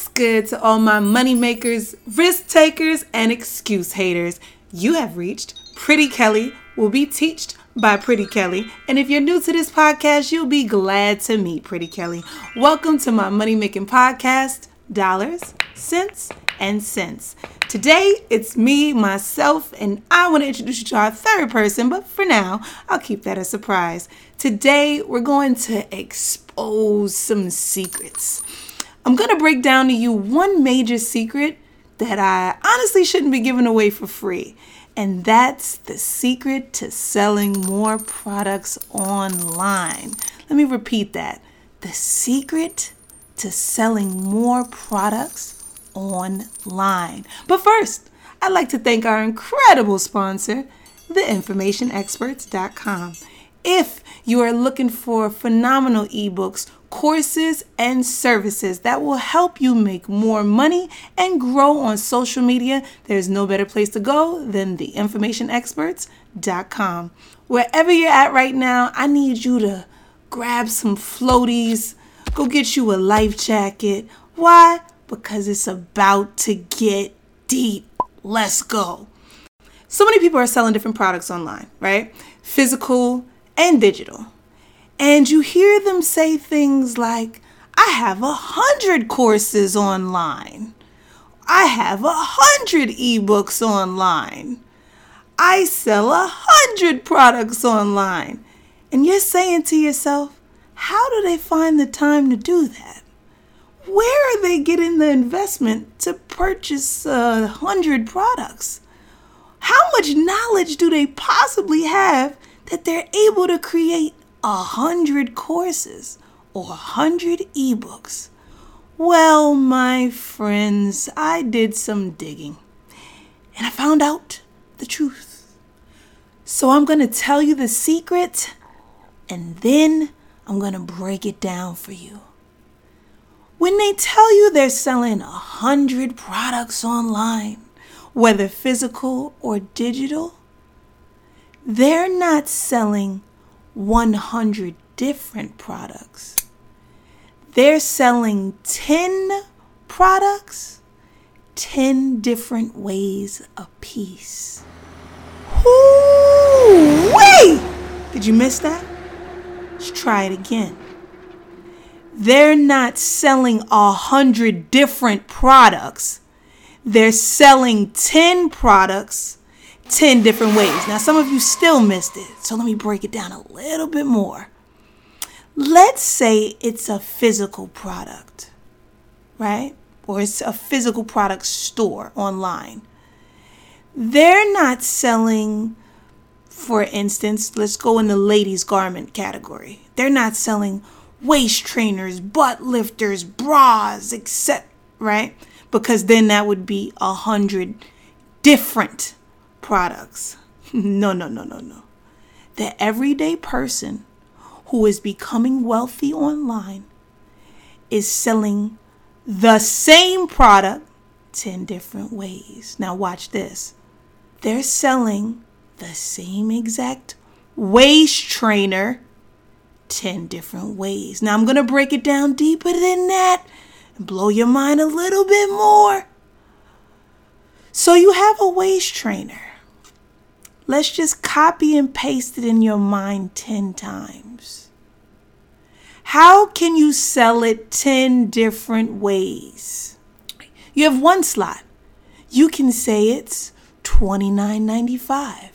What's good to all my money makers, risk takers, and excuse haters? You have reached Pretty Kelly will be teached by Pretty Kelly. And if you're new to this podcast, you'll be glad to meet Pretty Kelly. Welcome to my money making podcast, Dollars, Cents, and Sense. Today, it's me, myself, and I want to introduce you to our third person, but for now, I'll keep that a surprise. Today, we're going to expose some secrets. I'm going to break down to you one major secret that I honestly shouldn't be giving away for free. And that's the secret to selling more products online. Let me repeat that. The secret to selling more products online. But first, I'd like to thank our incredible sponsor, theinformationexperts.com. If you are looking for phenomenal ebooks, courses, and services that will help you make more money and grow on social media, there's no better place to go than theinformationexperts.com. Wherever you're at right now, I need you to grab some floaties, go get you a life jacket. Why? because it's about to get deep. Let's go. So many people are selling different products online, right? Physical and digital. And you hear them say things like, I have a hundred courses online. I have a hundred ebooks online. I sell a hundred products online. And you're saying to yourself, how do they find the time to do that? where are they getting the investment to purchase a hundred products? How much knowledge do they possibly have that they're able to create a hundred courses or a hundred ebooks? Well, my friends, I did some digging and I found out the truth. So I'm going to tell you the secret and then I'm going to break it down for you. When they tell you they're selling a hundred products online, whether physical or digital, they're not selling 100 different products. They're selling 10 products 10 different ways a piece. Whoo-wee! Did you miss that? Let's try it again they're not selling a hundred different products. They're selling 10 products 10 different ways. Now, some of you still missed it, so let me break it down a little bit more. Let's say it's a physical product, right? Or it's a physical product store online. They're not selling, for instance, let's go in the ladies' garment category. They're not selling waist trainers, butt lifters, bras, except, Right? Because then that would be a hundred different products. no, no, no, no, no. The everyday person who is becoming wealthy online is selling the same product 10 different ways. Now, watch this. They're selling the same exact waist trainer 10 different ways. Now I'm going to break it down deeper than that and blow your mind a little bit more. So you have a waist trainer. Let's just copy and paste it in your mind 10 times. How can you sell it 10 different ways? You have one slot. You can say it's $29.95.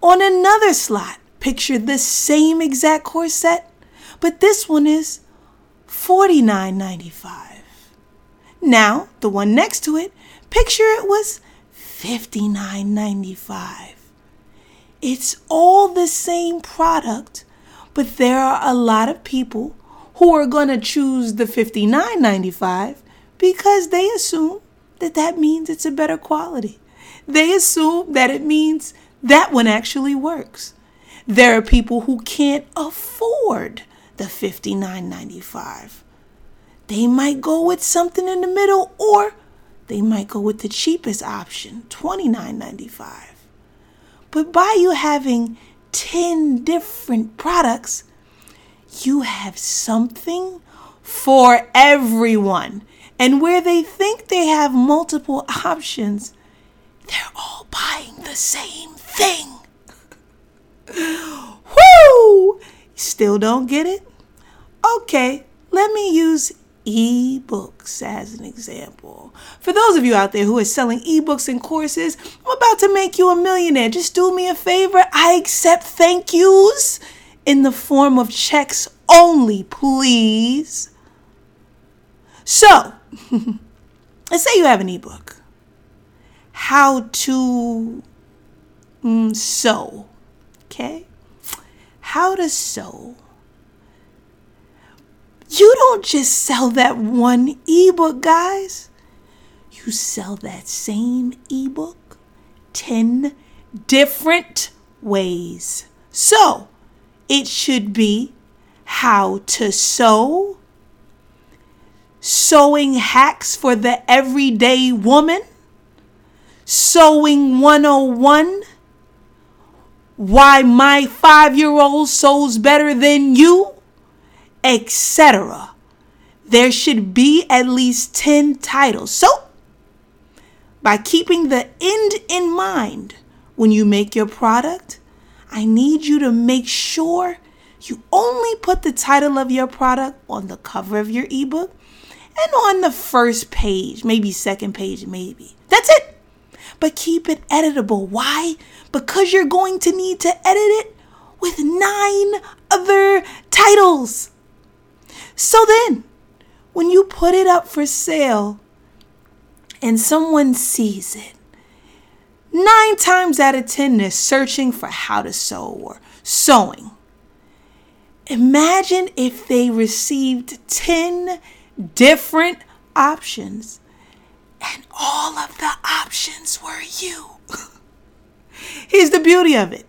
On another slot, picture the same exact corset, but this one is $49.95. Now, the one next to it, picture it was $59.95. It's all the same product, but there are a lot of people who are going to choose the $59.95 because they assume that that means it's a better quality. They assume that it means that one actually works. There are people who can't afford the $59.95. They might go with something in the middle or they might go with the cheapest option, $29.95. But by you having 10 different products, you have something for everyone. And where they think they have multiple options, they're all buying the same thing. Woo! Still don't get it? Okay, let me use ebooks as an example. For those of you out there who are selling ebooks and courses, I'm about to make you a millionaire. Just do me a favor. I accept thank yous in the form of checks only, please. So, let's say you have an ebook. How to mm, sew. Okay? How to sew you don't just sell that one ebook, guys. You sell that same ebook 10 different ways. So, it should be how to sew, sewing hacks for the everyday woman, sewing 101, why my five year old sews better than you etc. There should be at least 10 titles. So, by keeping the end in mind when you make your product, I need you to make sure you only put the title of your product on the cover of your ebook and on the first page, maybe second page, maybe. That's it. But keep it editable. Why? Because you're going to need to edit it with nine other titles. So then, when you put it up for sale and someone sees it, nine times out of ten, they're searching for how to sew or sewing. Imagine if they received 10 different options and all of the options were you. Here's the beauty of it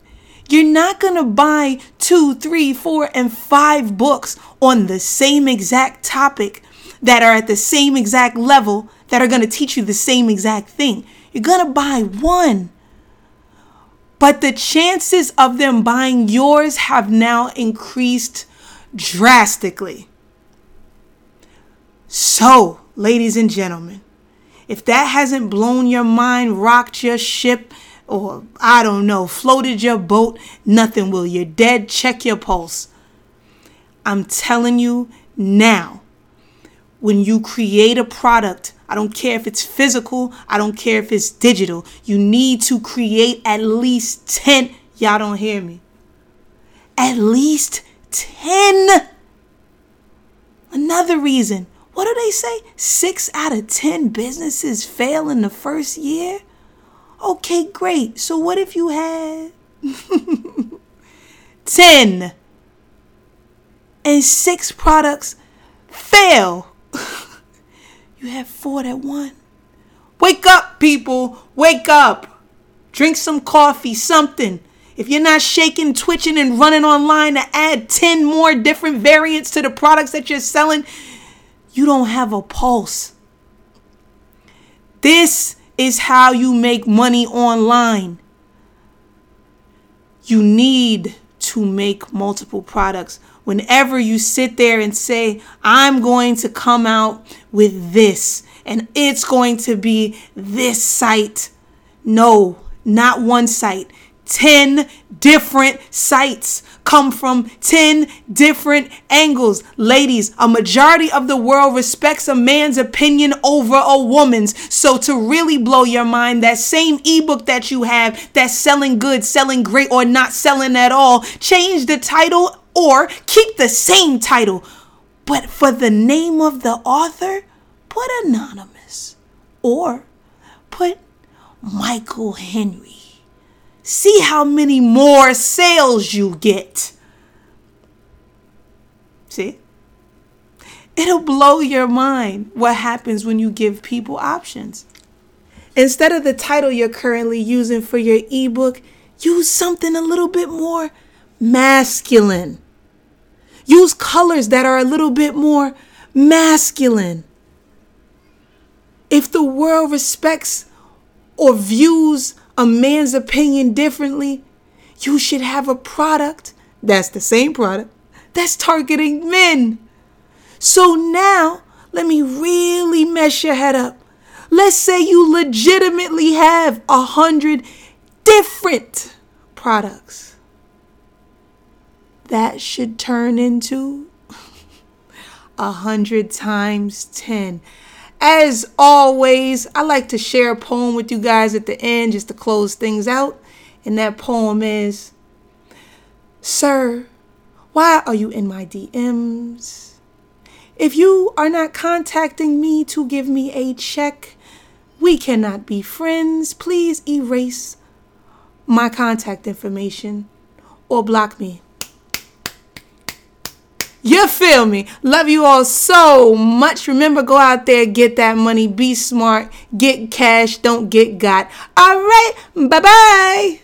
you're not going to buy two, three, four, and five books on the same exact topic that are at the same exact level that are going to teach you the same exact thing. You're going to buy one. But the chances of them buying yours have now increased drastically. So, ladies and gentlemen, if that hasn't blown your mind, rocked your ship, or I don't know, floated your boat, nothing will. You're dead. Check your pulse. I'm telling you now, when you create a product, I don't care if it's physical, I don't care if it's digital, you need to create at least 10. Y'all don't hear me. At least 10. Another reason. What do they say? Six out of 10 businesses fail in the first year? Okay, great. So what if you had 10 and six products fail? you have four that won. Wake up, people. Wake up. Drink some coffee, something. If you're not shaking, twitching, and running online to add 10 more different variants to the products that you're selling, you don't have a pulse. This is how you make money online. You need to make multiple products. Whenever you sit there and say, I'm going to come out with this and it's going to be this site. No, not one site. 10 different sites come from 10 different angles. Ladies, a majority of the world respects a man's opinion over a woman's. So, to really blow your mind, that same ebook that you have that's selling good, selling great, or not selling at all, change the title or keep the same title. But for the name of the author, put anonymous or put Michael Henry. See how many more sales you get. See? It'll blow your mind what happens when you give people options. Instead of the title you're currently using for your ebook, use something a little bit more masculine. Use colors that are a little bit more masculine. If the world respects or views a man's opinion differently, you should have a product that's the same product that's targeting men. So now, let me really mess your head up. Let's say you legitimately have a hundred different products. That should turn into a hundred times ten. As always, I like to share a poem with you guys at the end just to close things out. And that poem is Sir, why are you in my DMs? If you are not contacting me to give me a check, we cannot be friends. Please erase my contact information or block me. You feel me? Love you all so much. Remember, go out there, get that money, be smart, get cash, don't get got. All right, bye bye.